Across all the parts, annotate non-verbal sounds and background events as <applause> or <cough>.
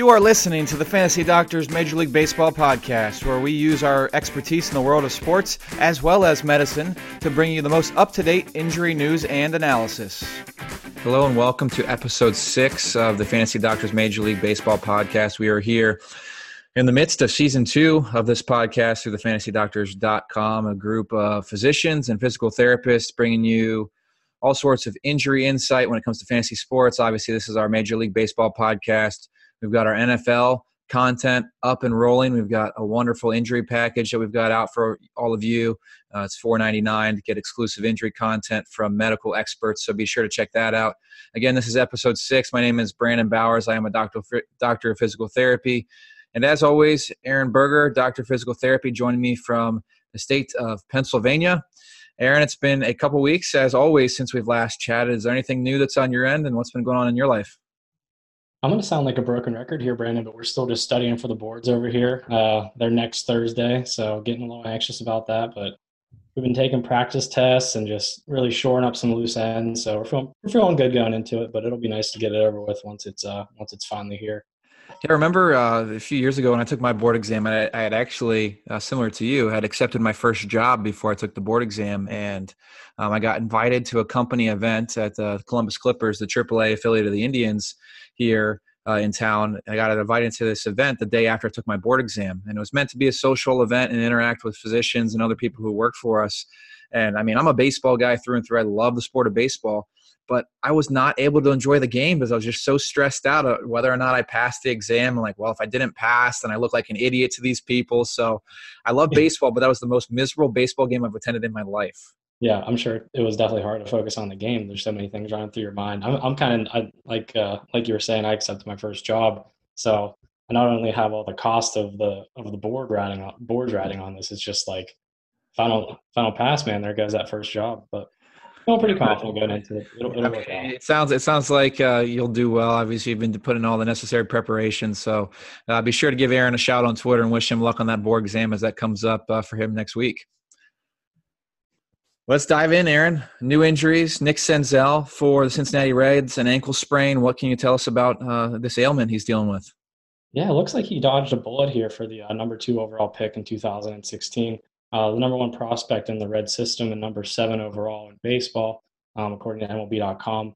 You are listening to the Fantasy Doctors Major League Baseball podcast, where we use our expertise in the world of sports as well as medicine to bring you the most up to date injury news and analysis. Hello, and welcome to episode six of the Fantasy Doctors Major League Baseball podcast. We are here in the midst of season two of this podcast through the fantasydoctors.com, a group of physicians and physical therapists bringing you all sorts of injury insight when it comes to fantasy sports. Obviously, this is our Major League Baseball podcast We've got our NFL content up and rolling. We've got a wonderful injury package that we've got out for all of you. Uh, it's $4.99 to get exclusive injury content from medical experts. So be sure to check that out. Again, this is episode six. My name is Brandon Bowers. I am a doctor, doctor of physical therapy. And as always, Aaron Berger, doctor of physical therapy, joining me from the state of Pennsylvania. Aaron, it's been a couple weeks, as always, since we've last chatted. Is there anything new that's on your end, and what's been going on in your life? I'm going to sound like a broken record here, Brandon, but we're still just studying for the boards over here. Uh, they're next Thursday, so getting a little anxious about that. But we've been taking practice tests and just really shoring up some loose ends. So we're feeling, we're feeling good going into it, but it'll be nice to get it over with once it's uh, once it's finally here. Yeah, I remember uh, a few years ago when I took my board exam, I, I had actually, uh, similar to you, had accepted my first job before I took the board exam, and um, I got invited to a company event at the Columbus Clippers, the AAA affiliate of the Indians here uh, in town. I got invited to this event the day after I took my board exam, and it was meant to be a social event and interact with physicians and other people who work for us. And I mean, I'm a baseball guy through and through. I love the sport of baseball, but I was not able to enjoy the game because I was just so stressed out whether or not I passed the exam. I'm like, well, if I didn't pass, then I look like an idiot to these people. So I love baseball, but that was the most miserable baseball game I've attended in my life yeah, I'm sure it was definitely hard to focus on the game. There's so many things running through your mind. I'm, I'm kind of like uh, like you were saying. I accepted my first job, so I not only have all the cost of the of the board riding on boards riding on this. It's just like final final pass, man. There goes that first job. But I'm pretty confident going into it. It'll, it'll. It sounds it sounds like uh, you'll do well. Obviously, you've been putting all the necessary preparation. So uh, be sure to give Aaron a shout on Twitter and wish him luck on that board exam as that comes up uh, for him next week. Let's dive in, Aaron. New injuries. Nick Senzel for the Cincinnati Reds, an ankle sprain. What can you tell us about uh, this ailment he's dealing with? Yeah, it looks like he dodged a bullet here for the uh, number two overall pick in 2016. Uh, the number one prospect in the Red system and number seven overall in baseball, um, according to MLB.com.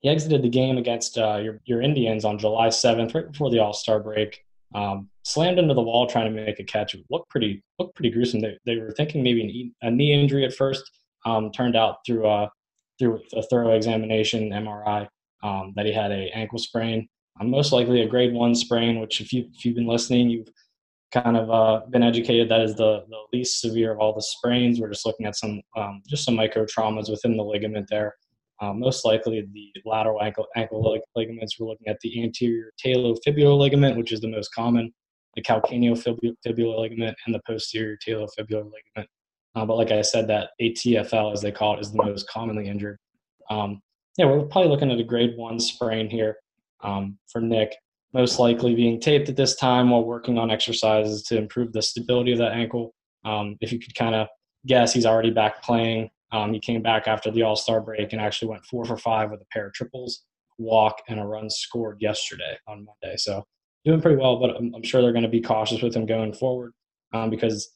He exited the game against uh, your, your Indians on July 7th, right before the All Star break. Um, slammed into the wall trying to make a catch. It looked pretty looked pretty gruesome. They, they were thinking maybe an, a knee injury at first um, turned out through a through a thorough examination, MRI, um, that he had a ankle sprain, um, most likely a grade one sprain. Which, if you if you've been listening, you've kind of uh, been educated that is the the least severe of all the sprains. We're just looking at some um, just some micro traumas within the ligament there. Um, most likely the lateral ankle ankle ligaments. We're looking at the anterior talofibular ligament, which is the most common, the calcaneofibular ligament, and the posterior talofibular ligament. Uh, but like I said, that ATFL, as they call it, is the most commonly injured. Um, yeah, we're probably looking at a grade one sprain here um, for Nick, most likely being taped at this time while working on exercises to improve the stability of that ankle. Um, if you could kind of guess, he's already back playing. Um, he came back after the All Star break and actually went four for five with a pair of triples, walk, and a run scored yesterday on Monday. So doing pretty well, but I'm, I'm sure they're going to be cautious with him going forward um, because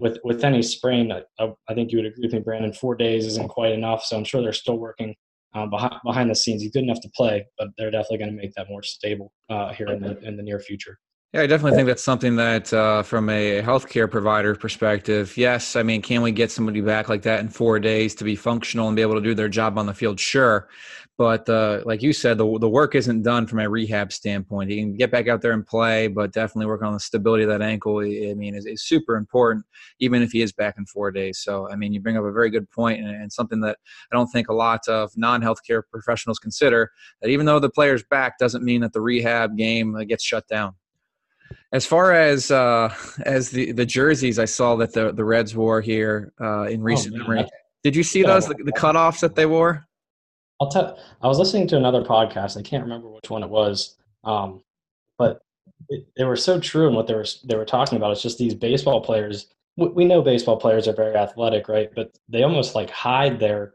with with any sprain, I, I, think you would agree with me, Brandon. Four days isn't quite enough, so I'm sure they're still working um, behind behind the scenes. He's good enough to play, but they're definitely going to make that more stable uh, here in the in the near future. Yeah, I definitely think that's something that, uh, from a healthcare provider perspective, yes. I mean, can we get somebody back like that in four days to be functional and be able to do their job on the field? Sure. But uh, like you said, the, the work isn't done from a rehab standpoint. He can get back out there and play, but definitely work on the stability of that ankle. I mean, is, is super important, even if he is back in four days. So, I mean, you bring up a very good point and, and something that I don't think a lot of non-healthcare professionals consider. That even though the player's back, doesn't mean that the rehab game uh, gets shut down. As far as uh, as the, the jerseys, I saw that the, the Reds wore here uh, in oh, recent oh, memory. Did you see those the, the cutoffs that they wore? I'll tell. I was listening to another podcast. I can't remember which one it was, um, but it, they were so true in what they were they were talking about. It's just these baseball players. We know baseball players are very athletic, right? But they almost like hide their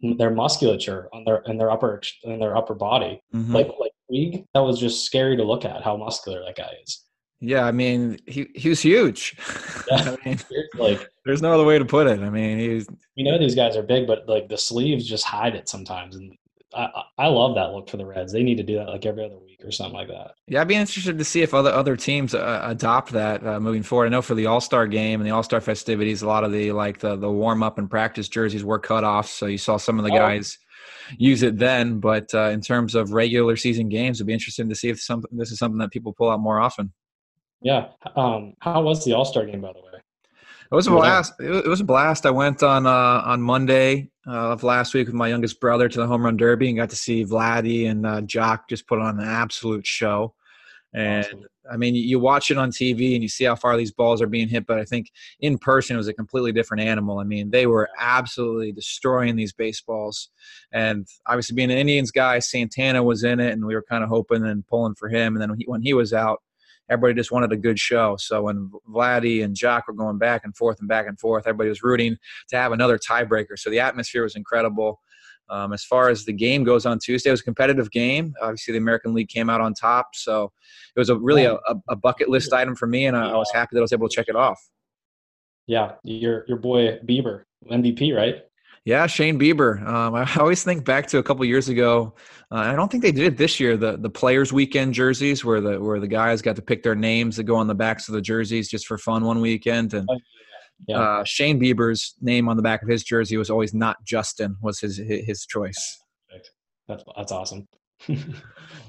their musculature on their in their upper in their upper body. Mm-hmm. Like like league that was just scary to look at how muscular that guy is. Yeah, I mean, he he was huge. <laughs> Yeah, I mean, <laughs> like there's no other way to put it. I mean, he's. You know, these guys are big, but like the sleeves just hide it sometimes, and I I love that look for the Reds. They need to do that like every other week or something like that. Yeah, I'd be interested to see if other other teams uh, adopt that uh, moving forward. I know for the All Star game and the All Star festivities, a lot of the like the the warm up and practice jerseys were cut off, so you saw some of the oh. guys use it then. But uh, in terms of regular season games, it'd be interesting to see if some this is something that people pull out more often. Yeah. Um, how was the All Star game, by the way? It was a blast. It was a blast. I went on uh, on Monday uh, of last week with my youngest brother to the home run derby and got to see Vladdy and uh, Joc just put on an absolute show. And awesome. I mean, you watch it on TV and you see how far these balls are being hit, but I think in person it was a completely different animal. I mean, they were absolutely destroying these baseballs. And obviously, being an Indians guy, Santana was in it, and we were kind of hoping and pulling for him. And then when he, was out, everybody just wanted a good show. So when Vladdy and Joc were going back and forth and back and forth, everybody was rooting to have another tiebreaker. So the atmosphere was incredible. Um, as far as the game goes on Tuesday, it was a competitive game. Obviously, the American League came out on top, so it was a really a, a bucket list item for me, and I, I was happy that I was able to check it off. Yeah, your your boy Bieber MVP, right? Yeah, Shane Bieber. Um, I always think back to a couple years ago. Uh, I don't think they did it this year. The the Players Weekend jerseys, where the where the guys got to pick their names that go on the backs of the jerseys just for fun one weekend. And oh, yeah. uh, Shane Bieber's name on the back of his jersey was always not Justin. Was his his choice. That's that's awesome. <laughs>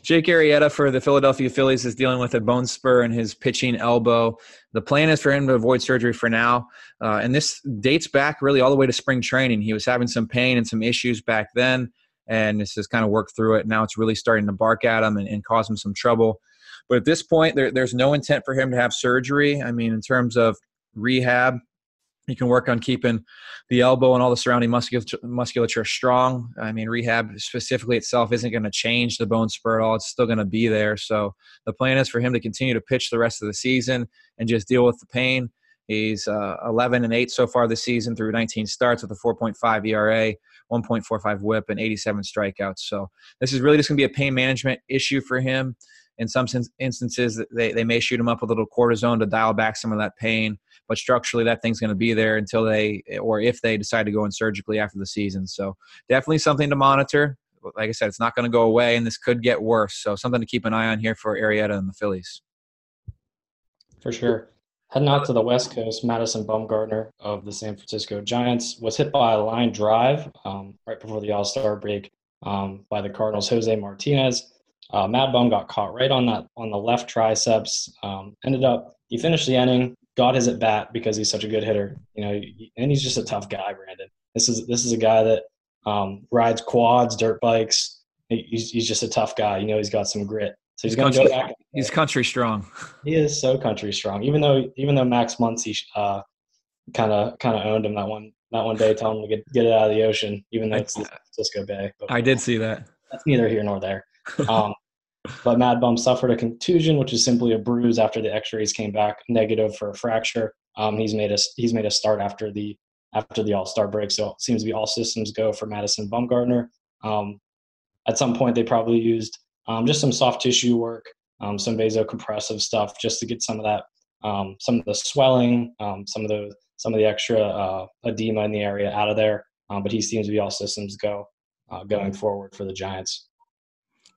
Jake Arrieta for the Philadelphia Phillies is dealing with a bone spur in his pitching elbow. The plan is for him to avoid surgery for now. Uh, and this dates back really all the way to spring training. He was having some pain and some issues back then, and this has kind of worked through it. Now it's really starting to bark at him and, and cause him some trouble. But at this point, there, there's no intent for him to have surgery. I mean, in terms of rehab, you can work on keeping the elbow and all the surrounding musculature, strong. I mean, rehab specifically itself isn't going to change the bone spur at all. It's still going to be there. So the plan is for him to continue to pitch the rest of the season and just deal with the pain. He's uh, 11 and 8 so far this season through 19 starts with a 4.5 ERA, 1.45 WHIP, and 87 strikeouts. So this is really just going to be a pain management issue for him. In some instances, they, they may shoot him up with a little cortisone to dial back some of that pain but structurally that thing's going to be there until they or if they decide to go in surgically after the season. So definitely something to monitor. Like I said, it's not going to go away, and this could get worse. So something to keep an eye on here for Arrieta and the Phillies. For sure. Heading out to the West Coast, Madison Bumgarner of the San Francisco Giants was hit by a line drive um, right before the All Star break um, by the Cardinals' Jose Martinez. Uh, Mad Bum got caught right on that on the left triceps. Um, ended up he finished the inning got his at bat because he's such a good hitter. You know, and he's just a tough guy, Brandon. This is this is a guy that um, rides quads, dirt bikes. He's, he's just a tough guy. You know, he's got some grit. So he's, he's going to go back. He's country strong. He is so country strong. Even though even though Max Muncy uh, kind of kind of owned him that one that one day, telling him to get get it out of the ocean, even though it's the Cisco Bay. But I did see that. That's neither here nor there. <laughs> Um, but Mad Bum suffered a contusion, which is simply a bruise after the X-rays came back negative for a fracture. Um, he's made a he's made a start after the after the All Star break, so it seems to be all systems go for Madison Bumgarner. Um, at some point, they probably used um, just some soft tissue work, um, some vasocompressive stuff, just to get some of that, um, some of the swelling, um, some of the some of the extra uh, edema in the area out of there. but he seems to be all systems go uh, going forward for the Giants.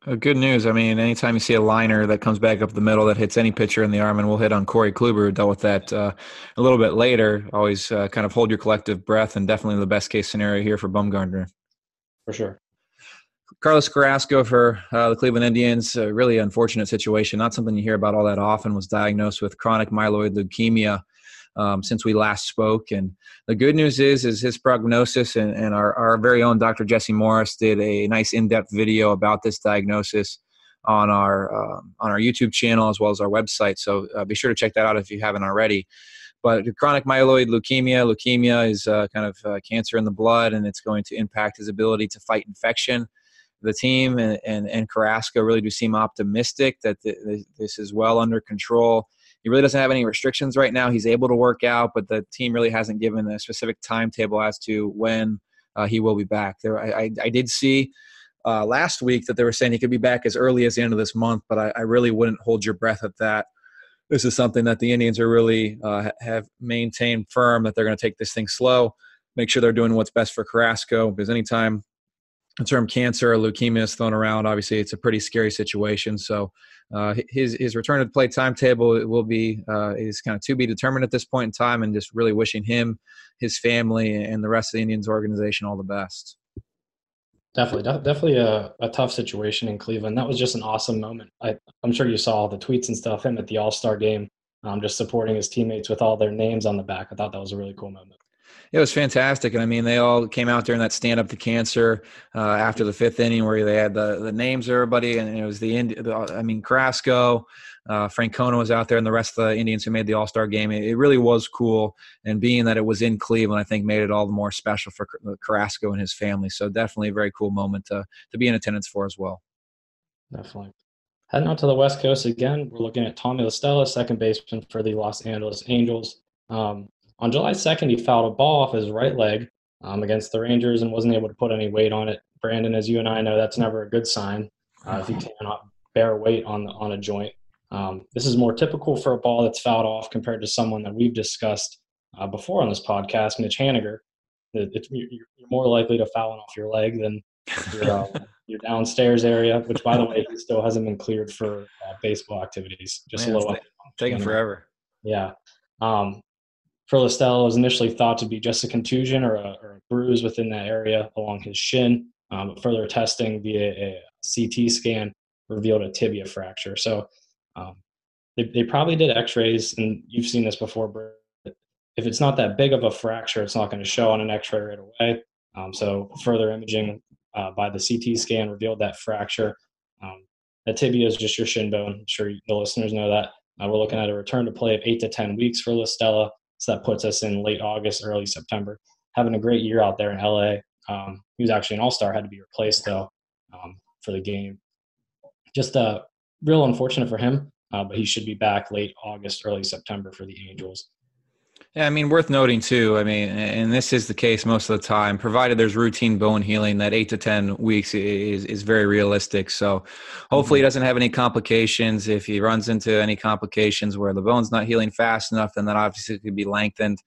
Uh, good news. I mean, anytime you see a liner that comes back up the middle that hits any pitcher in the arm, and we'll hit on Corey Kluber, who dealt with that uh, a little bit later. Always uh, kind of hold your collective breath, and definitely the best case scenario here for Bumgarner. For sure. Carlos Carrasco for uh, the Cleveland Indians, a really unfortunate situation. Not something you hear about all that often. Was diagnosed with chronic myeloid leukemia um, since we last spoke. And the good news is, is his prognosis, and, and our, our very own Dr. Jesse Morris did a nice in-depth video about this diagnosis on our um, on our YouTube channel as well as our website. So uh, be sure to check that out if you haven't already. But chronic myeloid leukemia, leukemia is uh, kind of uh, cancer in the blood, and it's going to impact his ability to fight infection. The team and, and, and Carrasco really do seem optimistic that th- this is well under control he really doesn't have any restrictions right now. He's able to work out, but the team really hasn't given a specific timetable as to when uh, he will be back. There, I, I, I, did see uh, last week that they were saying he could be back as early as the end of this month, but I, I really wouldn't hold your breath at that. This is something that the Indians are really uh, have maintained firm that they're going to take this thing slow, make sure they're doing what's best for Carrasco. Because anytime the term cancer or leukemia is thrown around, obviously it's a pretty scary situation. So uh, his his return to the play timetable will be uh, is kind of to be determined at this point in time, and just really wishing him, his family, and the rest of the Indians organization all the best. Definitely, definitely a, a tough situation in Cleveland. That was just an awesome moment. I, I'm sure you saw all the tweets and stuff. Him at the All Star game, um, just supporting his teammates with all their names on the back. I thought that was a really cool moment. It was fantastic, and I mean, they all came out during that stand up to cancer uh, after the fifth inning, where they had the the names of everybody, and it was the, the I mean, Carrasco, uh, Francona was out there, and the rest of the Indians who made the All Star game. It, it, really was cool, and being that it was in Cleveland, I think made it all the more special for Carrasco and his family. So definitely a very cool moment to to be in attendance for as well. Definitely. Heading out to the West Coast again, we're looking at Tommy La Stella, second baseman for the Los Angeles Angels. Um, on July 2nd, he fouled a ball off his right leg um, against the Rangers and wasn't able to put any weight on it. Brandon, as you and I know, that's never a good sign uh, if you cannot bear weight on the, on a joint. Um, this is more typical for a ball that's fouled off compared to someone that we've discussed uh, before on this podcast, Mitch Haniger. You're more likely to foul off your leg than your, uh, <laughs> your downstairs area, which, by the way, still hasn't been cleared for uh, baseball activities. Just Man, a little taking forever. Yeah. Um, for La Stella was initially thought to be just a contusion or a, or a bruise within that area along his shin. Um, but further testing via a CT scan revealed a tibia fracture. So um, they, they probably did x-rays and you've seen this before if it's not that big of a fracture it's not going to show on an x-ray right away um, so further imaging uh, by the ct scan revealed that fracture um, the tibia is just your shin bone i'm sure the listeners know that uh, we're looking at a return to play of 8 to 10 weeks for La Stella so that puts us in late august early september. Having a great year out there in la um, he was actually an all-star had to be replaced though um, for the game. Just uh, real unfortunate for him, uh, but he should be back late August, early September for the Angels. Yeah, I mean, worth noting too. I mean, and this is the case most of the time, provided there's routine bone healing, that eight to 10 weeks is, is very realistic. So hopefully mm-hmm. he doesn't have any complications. If he runs into any complications where the bone's not healing fast enough, then that obviously could be lengthened.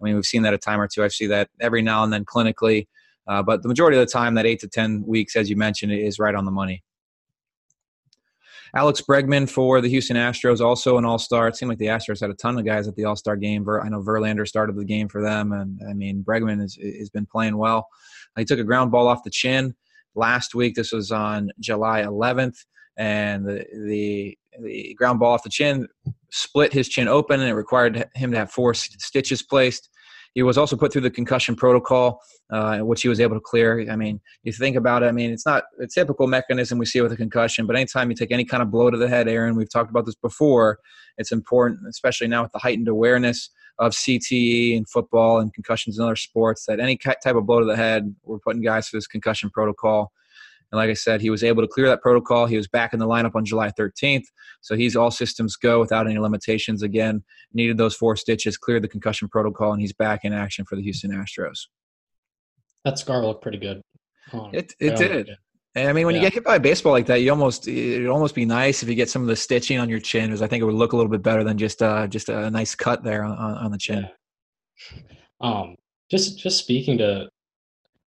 I mean, we've seen that a time or two. I see that every now and then clinically. Uh, but the majority of the time, that eight to 10 weeks, as you mentioned, is right on the money. Alex Bregman for the Houston Astros, also an All Star. It seemed like the Astros had a ton of guys at the All Star game. I know Verlander started the game for them, and I mean Bregman has, has been playing well. He took a ground ball off the chin last week. This was on July 11th, and the, the the ground ball off the chin split his chin open, and it required him to have four stitches placed. He was also put through the concussion protocol, uh, which he was able to clear. I mean, you think about it. I mean, it's not a typical mechanism we see with a concussion, but anytime you take any kind of blow to the head, Aaron, we've talked about this before. It's important, especially now with the heightened awareness of CTE and football and concussions in other sports, that any type of blow to the head, we're putting guys through this concussion protocol. And like I said, he was able to clear that protocol. He was back in the lineup on July 13th. So he's all systems go without any limitations. Again, needed those four stitches, cleared the concussion protocol, and he's back in action for the Houston Astros. That scar looked pretty good. It it did. And I mean, when yeah. you get hit by a baseball like that, you almost it'd almost be nice if you get some of the stitching on your chin, because I think it would look a little bit better than just uh just a nice cut there on, on the chin. Yeah. Um, just just speaking to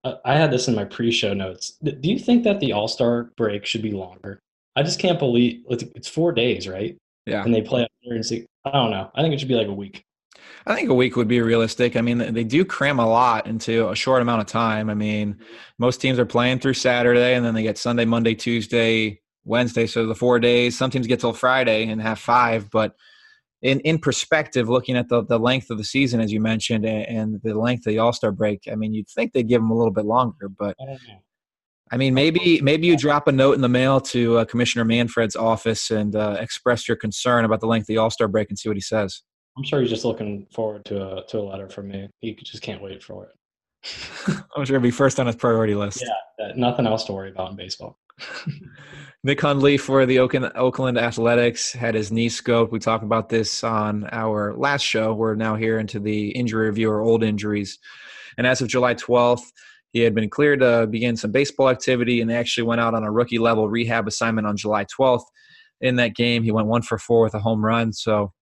Uh, I had this in my pre-show notes. Do you think that the All Star break should be longer? I just can't believe it's four days, right? Yeah, and they play I don't know. I think it should be like a week. I think a week would be realistic. I mean, they do cram a lot into a short amount of time. I mean, most teams are playing through Saturday, and then they get Sunday, Monday, Tuesday, Wednesday. So the four days. Some teams get till Friday and have five, but in in perspective, looking at the the length of the season, as you mentioned, and, and the length of the All Star break, I mean, you'd think they'd give them a little bit longer, but. I mean, maybe maybe you drop a note in the mail to uh, Commissioner Manfred's office and uh, express your concern about the length of the All Star break and see what he says. I'm sure he's just looking forward to a to a letter from me. He just can't wait for it. <laughs> I'm sure it'll be first on his priority list. Yeah, nothing else to worry about in baseball. <laughs> Nick Hundley for the Oakland Athletics had his knee scoped. We talked about this on our last show. We're now here into the injury review or old injuries. And as of July 12th, He had been cleared to begin some baseball activity, and they actually went out on a rookie level rehab assignment on July 12th. In that game, he went one for four with a home run. So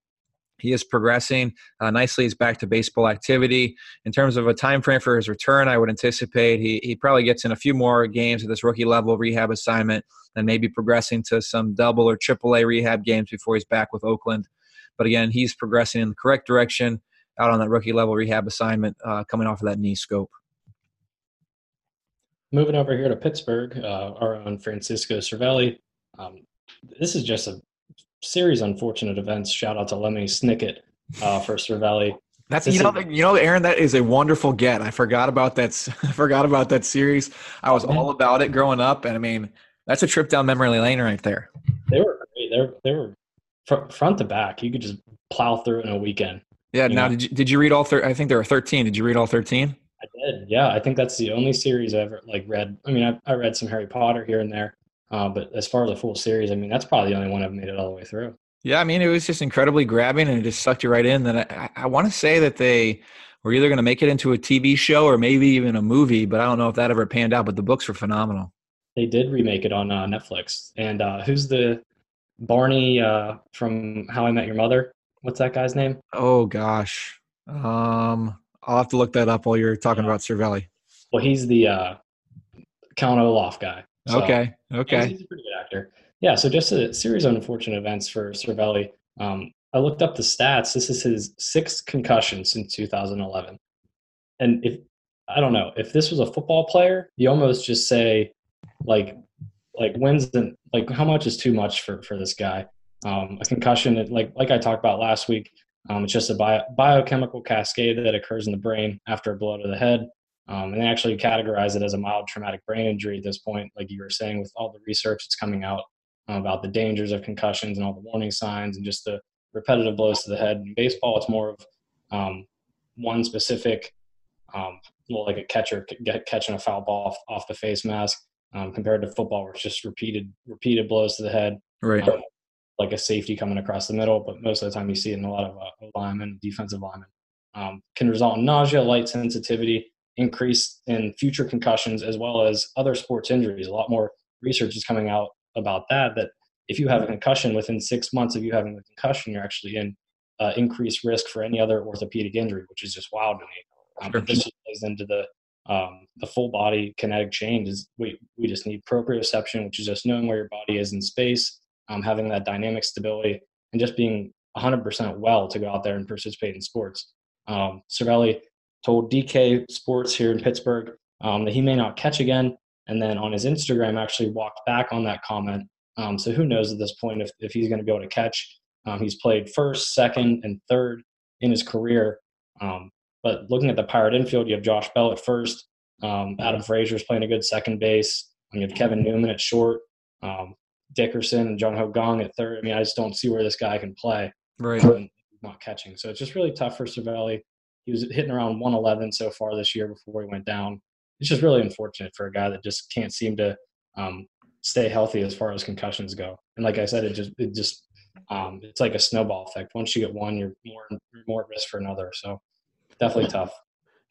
he is progressing uh, nicely. He's back to baseball activity. In terms of a time frame for his return, I would anticipate he, he probably gets in a few more games at this rookie level rehab assignment and maybe progressing to some double or triple A rehab games before he's back with Oakland. But again, he's progressing in the correct direction out on that rookie level rehab assignment uh, coming off of that knee scope. Moving over here to Pittsburgh, uh, our own Francisco Cervelli. Um, this is just a series unfortunate events. Shout out to Lemony Snicket uh, for Cervelli. That's this you know is, you know Aaron that is a wonderful get. I forgot about that. <laughs> I forgot about that series. I was all about it growing up, and I mean that's a trip down memory lane right there. They were great. They were, they were fr- front to back. You could just plow through in a weekend. Yeah. Now, know? did you, did you read all? Thir- I think there were thirteen. Did you read all thirteen? I did. Yeah, I think that's the only series I ever like read. I mean, I, I read some Harry Potter here and there, uh, but as far as the full series, I mean, that's probably the only one I've made it all the way through. Yeah, I mean, it was just incredibly grabbing, and it just sucked you right in. That I, I want to say that they were either going to make it into a TV show or maybe even a movie, but I don't know if that ever panned out. But the books were phenomenal. They did remake it on uh, Netflix, and uh, who's the Barney uh, from How I Met Your Mother? What's that guy's name? Oh gosh, um, I'll have to look that up while you're talking yeah. about Cervelli. Well, he's the uh, Count Olaf guy. So okay. Okay. He's a pretty good actor. Yeah. So just a series of unfortunate events for Cervelli. Um, I looked up the stats. This is his sixth concussion since 2011. And if I don't know if this was a football player, you almost just say like like when's the like how much is too much for for this guy? Um, a concussion, like like I talked about last week, um, it's just a bio, biochemical cascade that occurs in the brain after a blow to the head. Um, and they actually categorize it as a mild traumatic brain injury at this point, like you were saying, with all the research that's coming out uh, about the dangers of concussions and all the warning signs and just the repetitive blows to the head. In baseball, it's more of um, one specific, um, well, like a catcher catching a foul ball off, off the face mask, um, compared to football, where it's just repeated repeated blows to the head. Right. Um, like a safety coming across the middle, but most of the time you see it in a lot of uh, linemen, defensive linemen. Um, can result in nausea, light sensitivity, increase in future concussions as well as other sports injuries. A lot more research is coming out about that. That if you have a concussion within six months of you having the concussion, you're actually in uh, increased risk for any other orthopedic injury, which is just wild to me. Um, but this plays into the um, the full body kinetic change. Is we we just need proprioception, which is just knowing where your body is in space, um, having that dynamic stability, and just being 100% well to go out there and participate in sports. Um, Cervelli told DK Sports here in Pittsburgh um, that he may not catch again. And then on his Instagram, actually walked back on that comment. Um, so who knows at this point if, if he's going to be able to catch. Um, he's played first, second, and third in his career. Um, but looking at the Pirate infield, you have Josh Bell at first. Um, Adam is playing a good second base. You have Kevin Newman at short. Um, Dickerson and Jung Ho Kang at third. I mean, I just don't see where this guy can play. Right. Not catching. So it's just really tough for Cervelli. He was hitting around 111 so far this year before he went down. It's just really unfortunate for a guy that just can't seem to um, stay healthy as far as concussions go. And like I said, it just it just um, it's like a snowball effect. Once you get one, you're more you're more at risk for another. So definitely tough.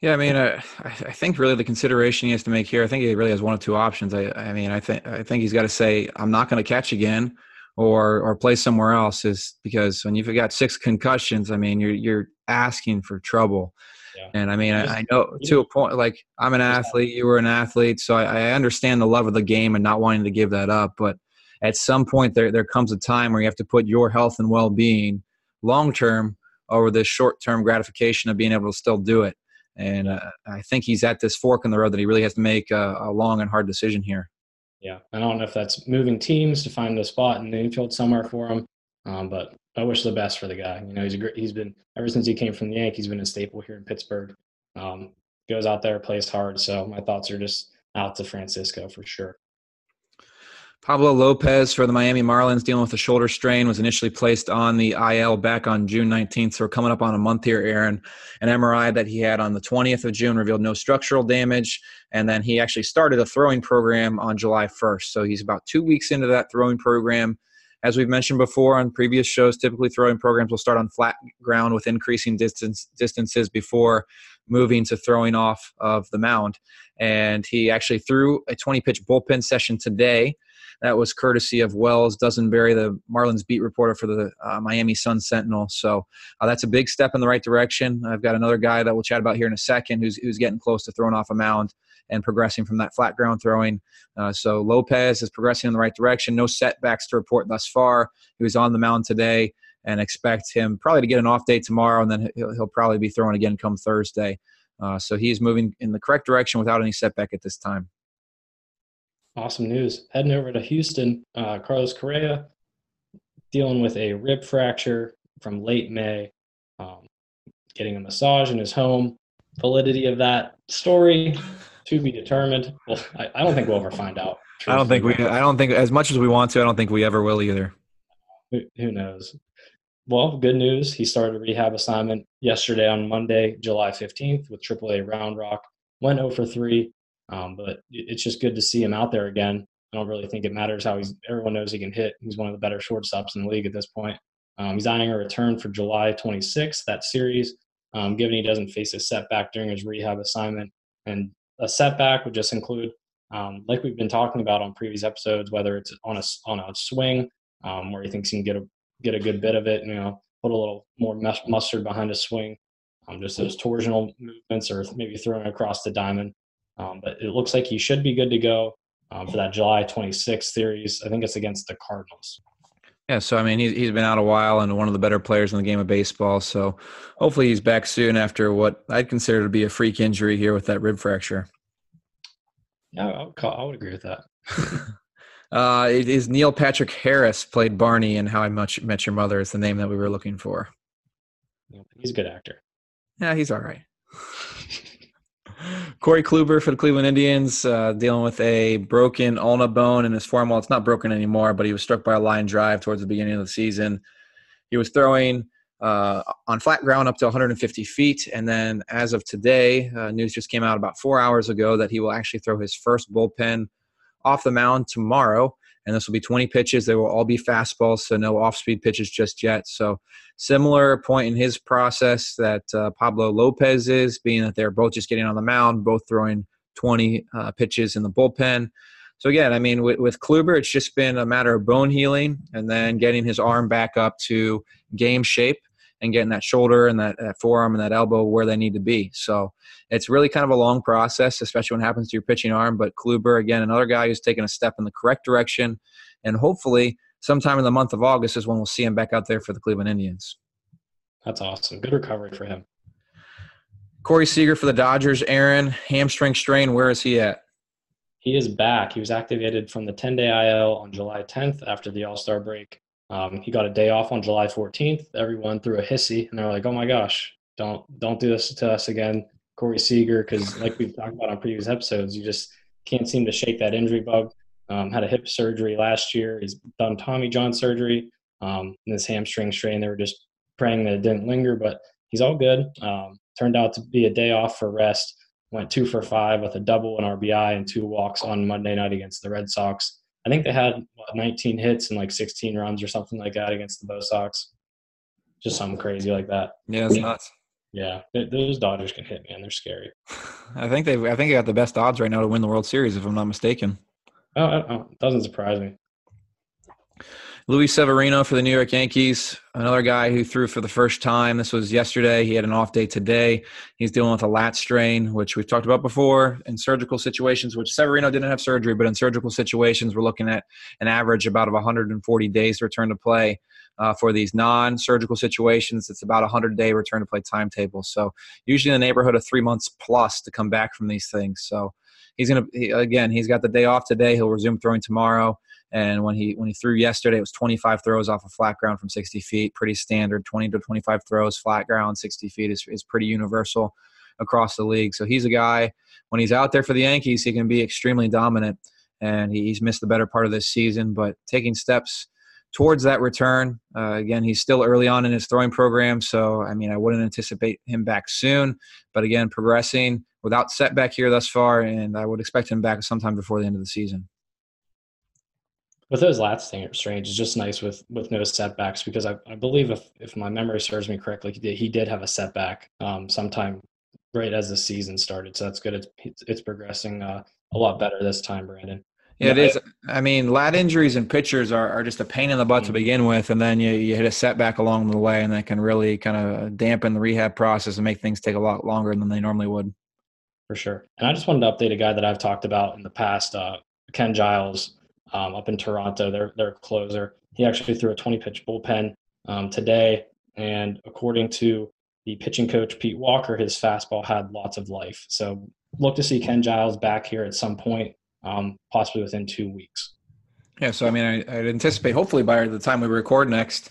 Yeah, I mean, uh, I think really the consideration he has to make here. I think he really has one of two options. I, I mean, I think I think he's got to say, "I'm not going to catch again," or or play somewhere else is because when you've got six concussions, I mean, you're you're asking for trouble. Yeah. And I mean, I, I, know to a point, like I'm an athlete, you were an athlete, so I, I, understand the love of the game and not wanting to give that up. But at some point, there there comes a time where you have to put your health and well being long term over this short term gratification of being able to still do it. And uh, I think he's at this fork in the road that he really has to make a, a long and hard decision here. Yeah, I don't know if that's moving teams to find a spot in the infield somewhere for him, um, but I wish the best for the guy. You know, he's a great, he's been ever since he came from the Yankees, he's been a staple here in Pittsburgh. Um, goes out there, plays hard. So my thoughts are just out to Francisco for sure. Pablo Lopez for the Miami Marlins dealing with a shoulder strain was initially placed on the IL back on June 19th. So we're coming up on a month here, Aaron. An MRI that he had on the 20th of June revealed no structural damage. And then he actually started a throwing program on July 1st. So he's about two weeks into that throwing program. As we've mentioned before on previous shows, typically throwing programs will start on flat ground with increasing distance distances before moving to throwing off of the mound. And he actually threw a 20 pitch bullpen session today. That was courtesy of Wells Dusenbury, the Marlins beat reporter for the uh, Miami Sun Sentinel. So uh, that's a big step in the right direction. I've got another guy that we'll chat about here in a second who's, who's getting close to throwing off a mound and progressing from that flat ground throwing. Uh, so Lopez is progressing in the right direction. No setbacks to report thus far. He was on the mound today and expect him probably to get an off day tomorrow, and then he'll, he'll probably be throwing again come Thursday. Uh, so he's moving in the correct direction without any setback at this time. Awesome news. Heading over to Houston, uh, Carlos Correa dealing with a rib fracture from late May, um, getting a massage in his home. Validity of that story to be determined. Well, I, I don't think we'll ever find out. I don't think we. I don't think as much as we want to. I don't think we ever will either. Who, who knows? Well, good news. He started a rehab assignment yesterday on Monday, July 15th, with AAA Round Rock. Went 0 for 3, um, but it's just good to see him out there again. I don't really think it matters how he's. Everyone knows he can hit. He's one of the better shortstops in the league at this point. Um, he's eyeing a return for July 26th, that series, um, given he doesn't face a setback during his rehab assignment. And a setback would just include, um, like we've been talking about on previous episodes, whether it's on a on a swing um, where he thinks he can get a get a good bit of it, you know, put a little more mustard behind a swing, um, just those torsional movements, or maybe throwing across the diamond. Um, but it looks like he should be good to go um, for that July 26th series. I think it's against the Cardinals. Yeah, so I mean, he's he's been out a while and one of the better players in the game of baseball. So hopefully he's back soon after what I'd consider to be a freak injury here with that rib fracture. Yeah, I would, I would agree with that. <laughs> <laughs> uh, it is Neil Patrick Harris played Barney in How I Much Met Your Mother. Is the name that we were looking for. He's a good actor. Yeah, he's all right. <laughs> Corey Kluber for the Cleveland Indians, uh, dealing with a broken ulna bone in his forearm. Well, it's not broken anymore, but he was struck by a line drive towards the beginning of the season. He was throwing uh, on flat ground up to 150 feet, and then as of today, uh, news just came out about four hours ago that he will actually throw his first bullpen off the mound tomorrow and this will be 20 pitches. They will all be fastballs, so no off-speed pitches just yet. So similar point in his process that uh, Pablo Lopez is, being that they're both just getting on the mound, both throwing 20 uh, pitches in the bullpen. So again, I mean, with, with Kluber, it's just been a matter of bone healing and then getting his arm back up to game shape and getting that shoulder and that, that, forearm and that elbow where they need to be. So it's really kind of a long process, especially when it happens to your pitching arm. But Kluber, again, another guy who's taken a step in the correct direction. And hopefully, sometime in the month of August is when we'll see him back out there for the Cleveland Indians. That's awesome. Good recovery for him. Corey Seager for the Dodgers. Aaron, hamstring strain, where is he at? He is back. He was activated from the 10 day IL on July 10th after the All Star break. Um, he got a day off on July 14th. Everyone threw a hissy, and they're like, "Oh my gosh, don't don't do this to us again, Corey Seager," because like we've talked about on previous episodes, you just can't seem to shake that injury bug. Um, had a hip surgery last year. He's done Tommy John surgery. Um, and this hamstring strain, they were just praying that it didn't linger, but he's all good. Um, turned out to be a day off for rest. Went two for five with a double, and RBI, and two walks on Monday night against the Red Sox. I think they had what, 19 hits and like 16 runs or something like that against the Bo Sox. Just something crazy like that. Yeah, it's nuts. Yeah, those Dodgers can hit, man. They're scary. <sighs> I think they I think they got the best odds right now to win the World Series, if I'm not mistaken. Oh, oh doesn't surprise me. Luis Severino for the New York Yankees, another guy who threw for the first time. This was yesterday. He had an off day today. He's dealing with a lat strain, which we've talked about before in surgical situations, which Severino didn't have surgery, but in surgical situations, we're looking at an average about of 140 days to return to play. Uh, for these non-surgical situations, it's about a 100-day return to play timetable. So usually in the neighborhood of three months plus to come back from these things. So he's to he, again he's got the day off today he'll resume throwing tomorrow and when he when he threw yesterday, it was 25 throws off of flat ground from 60 feet, pretty standard. 20 to 25 throws flat ground, 60 feet is is pretty universal across the league. So he's a guy when he's out there for the Yankees, he can be extremely dominant. And he's missed the better part of this season, but taking steps towards that return. Uh, again, he's still early on in his throwing program, so I mean, I wouldn't anticipate him back soon. But again, progressing without setback here thus far, and I would expect him back sometime before the end of the season. with those staying strange, it's just nice with with no setbacks because I, I believe if if my memory serves me correctly, he did, he did have a setback um, sometime right as the season started. So that's good. It's it's progressing uh, a lot better this time, Brandon. Yeah, it is. I mean, lat injuries and pitchers are, are just a pain in the butt to mm-hmm. begin with, and then you, you hit a setback along the way, and that can really kind of dampen the rehab process and make things take a lot longer than they normally would. For sure. And I just wanted to update a guy that I've talked about in the past, uh, Ken Giles, um, up in Toronto. Their their closer. He actually threw a 20 pitch bullpen um, today, and according to the pitching coach Pete Walker, his fastball had lots of life. So look to see Ken Giles back here at some point um, possibly within two weeks. Yeah, so I mean, I, would anticipate hopefully by the time we record next,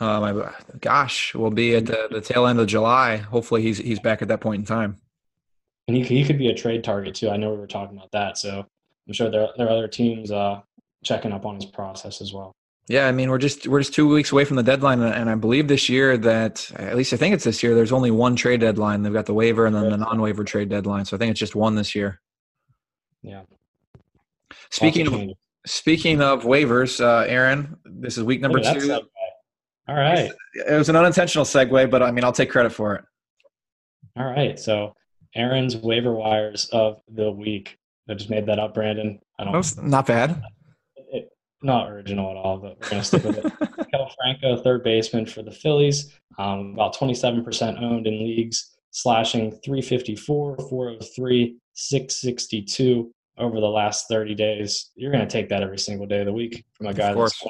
I, gosh, we'll be at the, the, tail end of July. Hopefully, he's he's back at that point in time. And he he could be a trade target too. I know we were talking about that, so I'm sure there there are other teams uh, checking up on his process as well. Yeah, I mean, we're just we're just two weeks away from the deadline, and I believe this year that at least I think it's this year. There's only one trade deadline. They've got the waiver and then the non-waiver trade deadline. So I think it's just one this year. Yeah, Speaking of speaking of waivers, uh, Aaron, this is week number two. Segue. All right. It was an unintentional segue, but I mean, I'll take credit for it. All right. So Aaron's waiver wires of the week. I just made that up, Brandon. I don't. not bad. It, not original at all, but we're gonna stick with it. <laughs> Maikel Franco, third baseman for the Phillies, um, about 27% owned in leagues, slashing 354, 403, 662 over the last 30 days, you're going to take that every single day of the week from a guy that's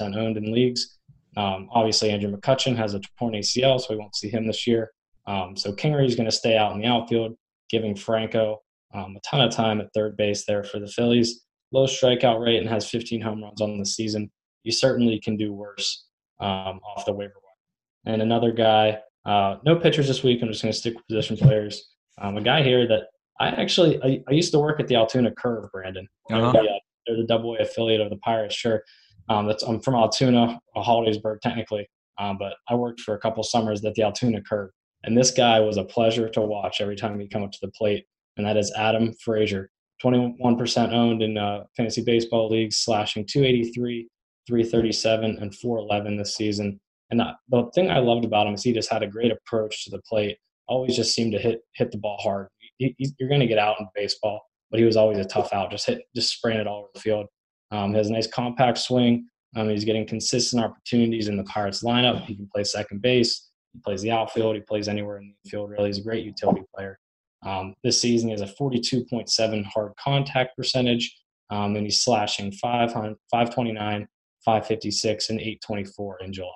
20% owned in leagues. Um, obviously, Andrew McCutchen has a torn ACL, so we won't see him this year. Um, so Kingery is going to stay out in the outfield, giving Franco um, a ton of time at third base there for the Phillies. Low strikeout rate and has 15 home runs on the season. You certainly can do worse um, off the waiver wire. And another guy, uh, no pitchers this week. I'm just going to stick with position players. Um, a guy here that I actually I, I, used to work at the Altoona Curve, Brandon. Uh-huh. They're, the, uh, they're, the double A affiliate of the Pirates. Sure, um, that's I'm from Altoona, a Hollidaysburg technically, um, but I worked for a couple summers at the Altoona Curve, and this guy was a pleasure to watch every time he come up to the plate, and that is Adam Frazier, 21% owned in uh, fantasy baseball leagues, slashing 283, 337, and 411 this season. And the thing I loved about him is he just had a great approach to the plate. Always just seemed to hit hit the ball hard he, you're going to get out in baseball, but he was always a tough out, just hit, just spraying it all over the field. Um, he has a nice compact swing. Um, he's getting consistent opportunities in the Pirates lineup. He can play second base. He plays the outfield. He plays anywhere in the field. Really, he's a great utility player. Um, this season, he has a 42.7 hard contact percentage, um, and he's slashing 529, 556, and 824 in July.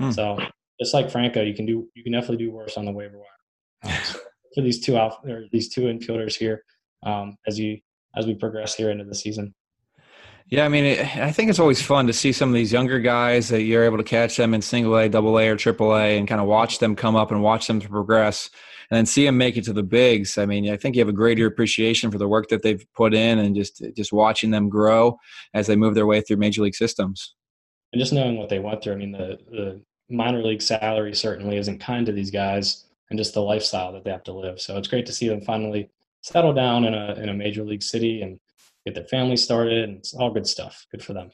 Mm. So, just like Franco, you can do you can definitely do worse on the waiver wire. Um, <laughs> for these two out or these two infielders here um, as you as we progress here into the season. Yeah, I mean, it, I think it's always fun to see some of these younger guys that you're able to catch them in single A, double A, or triple A, and kind of watch them come up and watch them progress, and then see them make it to the bigs. I mean, I think you have a greater appreciation for the work that they've put in, and just just watching them grow as they move their way through major league systems. And just knowing what they went through. I mean, the the minor league salary certainly isn't kind to these guys and just the lifestyle that they have to live. So it's great to see them finally settle down in a in a major league city and get their family started, and it's all good stuff. Good for them.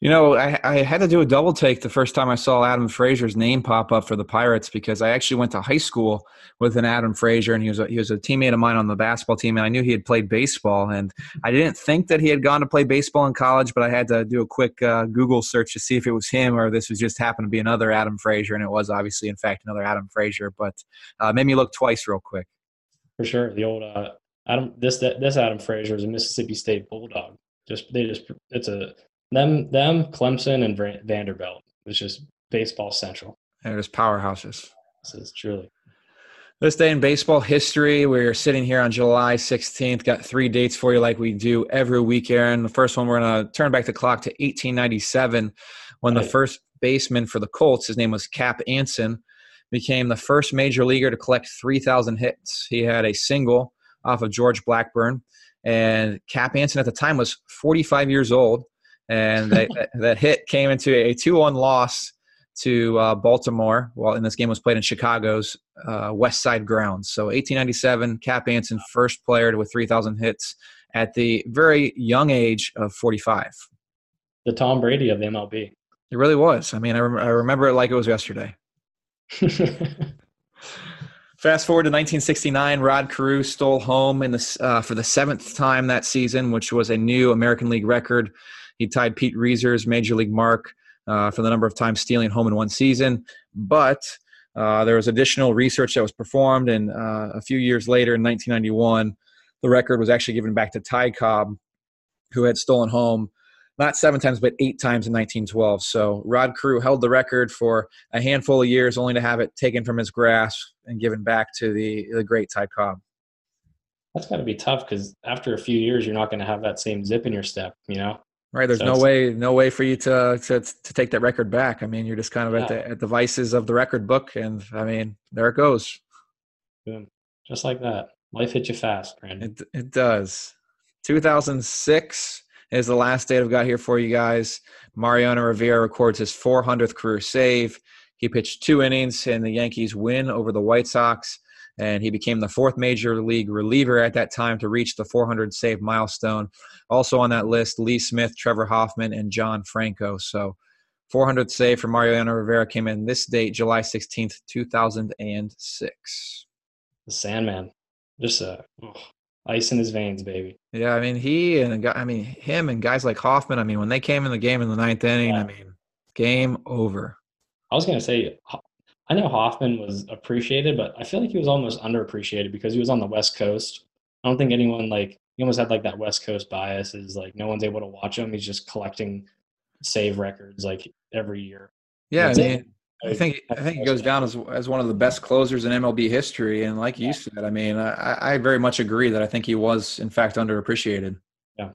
You know, I, I, had to do a double take the first time I saw Adam Frazier's name pop up for the Pirates because I actually went to high school with an Adam Frazier, and he was a, he was a teammate of mine on the basketball team, and I knew he had played baseball, and I didn't think that he had gone to play baseball in college, but I had to do a quick uh, Google search to see if it was him or this was just happened to be another Adam Frazier, and it was obviously, in fact, another Adam Frazier, but uh, made me look twice real quick. For sure, the old uh, Adam this this Adam Frazier is a Mississippi State Bulldog. Just they just it's a them, them, Clemson, and Vanderbilt. It's just baseball central. They're just powerhouses. This is truly. This day in baseball history, we're sitting here on July 16th. Got three dates for you, like we do every week, Aaron. The first one, we're going to turn back the clock to 1897 when the first baseman for the Colts, his name was Cap Anson, became the first major leaguer to collect 3,000 hits. He had a single off of George Blackburn, and Cap Anson at the time was 45 years old and that, <laughs> that hit came into a 2-1 loss to uh, Baltimore. Well, and this game was played in Chicago's uh, West Side grounds. So 1897, Cap Anson, first player with 3,000 hits at the very young age of 45. the Tom Brady of the MLB. It really was. I mean, I, rem- I remember it like it was yesterday. <laughs> Fast forward to 1969, Rod Carew stole home in the, uh, for the seventh time that season, which was a new American League record. He tied Pete Reiser's major league mark uh, for the number of times stealing home in one season. But uh, there was additional research that was performed, and uh, a few years later, in 1991, the record was actually given back to Ty Cobb, who had stolen home not seven times, but eight times in 1912. So Rod Carew held the record for a handful of years, only to have it taken from his grasp and given back to the, the great Ty Cobb. That's got to be tough because after a few years, you're not going to have that same zip in your step, you know? Right. There's so no way, no way for you to, to to take that record back. I mean, you're just kind of yeah. at the at the vices of the record book, and I mean, there it goes. Boom. Just like that, life hits you fast, Brandon. It it does. 2006 is the last date I've got here for you guys. Mariano Rivera records his 400th career save. He pitched two innings in the Yankees' win over the White Sox, and he became the fourth major league reliever at that time to reach the 400 save milestone. Also on that list, Lee Smith, Trevor Hoffman, and John Franco. So 400th save for Mariano Rivera came in this date, July 16th, 2006. The Sandman. Just a oh, ice in his veins, baby. Yeah, I mean he and I mean him and guys like Hoffman. I mean when they came in the game in the ninth inning, yeah. I mean game over. I was gonna say, I know Hoffman was appreciated, but I feel like he was almost underappreciated because he was on the West Coast. I don't think anyone like he almost had like that West Coast bias. Is like no one's able to watch him. He's just collecting save records like every year. Yeah, I mean, I think I think he goes down as as one of the best closers in MLB history. And like you said, I mean, I, I very much agree that I think he was in fact underappreciated. Yeah,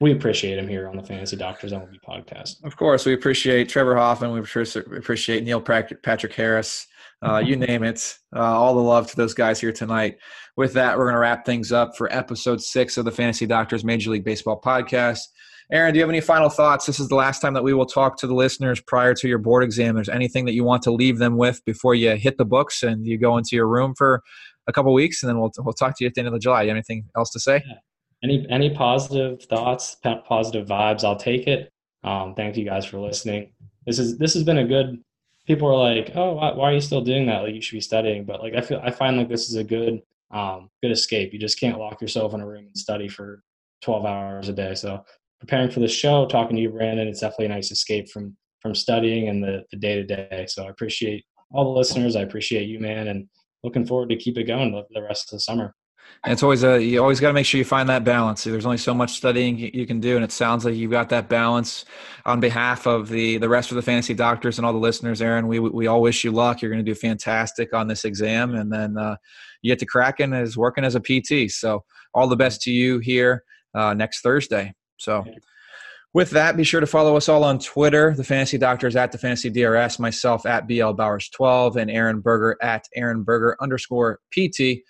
we appreciate him here on the Fantasy Doctors MLB podcast. Of course, we appreciate Trevor Hoffman. We appreciate Neil Patrick Harris. Uh, you <laughs> name it. Uh, all the love to those guys here tonight. With that, we're going to wrap things up for episode six of the Fantasy Doctors Major League Baseball podcast. Aaron, do you have any final thoughts? This is the last time that we will talk to the listeners prior to your board exam. There's anything that you want to leave them with before you hit the books and you go into your room for a couple weeks, and then we'll we'll talk to you at the end of the July. You have anything else to say? Any any positive thoughts, positive vibes? I'll take it. Um, thank you guys for listening. This is this has been a good. People are like, oh, why, why are you still doing that? Like you should be studying. But like I feel I find like this is a good um, good escape. You just can't lock yourself in a room and study for 12 hours a day. So preparing for the show, talking to you, Brandon, it's definitely a nice escape from from studying and the the day to day. So I appreciate all the listeners. I appreciate you, man, and looking forward to keep it going the rest of the summer. And it's always a you always got to make sure you find that balance. There's only so much studying you can do, and it sounds like you've got that balance. On behalf of the the rest of the fantasy doctors and all the listeners, Aaron, we we all wish you luck. You're going to do fantastic on this exam, and then uh, you get to Kraken is working as a PT. So all the best to you here uh, next Thursday. So. With that, be sure to follow us all on Twitter. The Fantasy Doctors at the Fantasy DRS, myself at BL Bowers 12, and Aaron Berger at Aaron Berger underscore PT.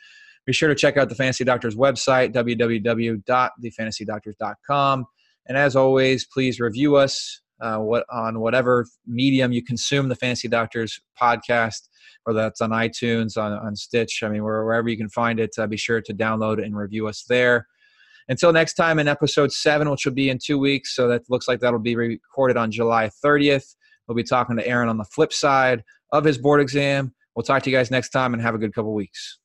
Be sure to check out the Fantasy Doctors website, www.thefantasydoctors.com. And as always, please review us uh, what on whatever medium you consume the Fantasy Doctors podcast, whether that's on iTunes, on, on Stitch, I mean, wherever you can find it, uh, be sure to download and review us there. Until next time in episode seven, which will be in two weeks. So that looks like that'll be recorded on July 30th. We'll be talking to Aaron on the flip side of his board exam. We'll talk to you guys next time and have a good couple weeks.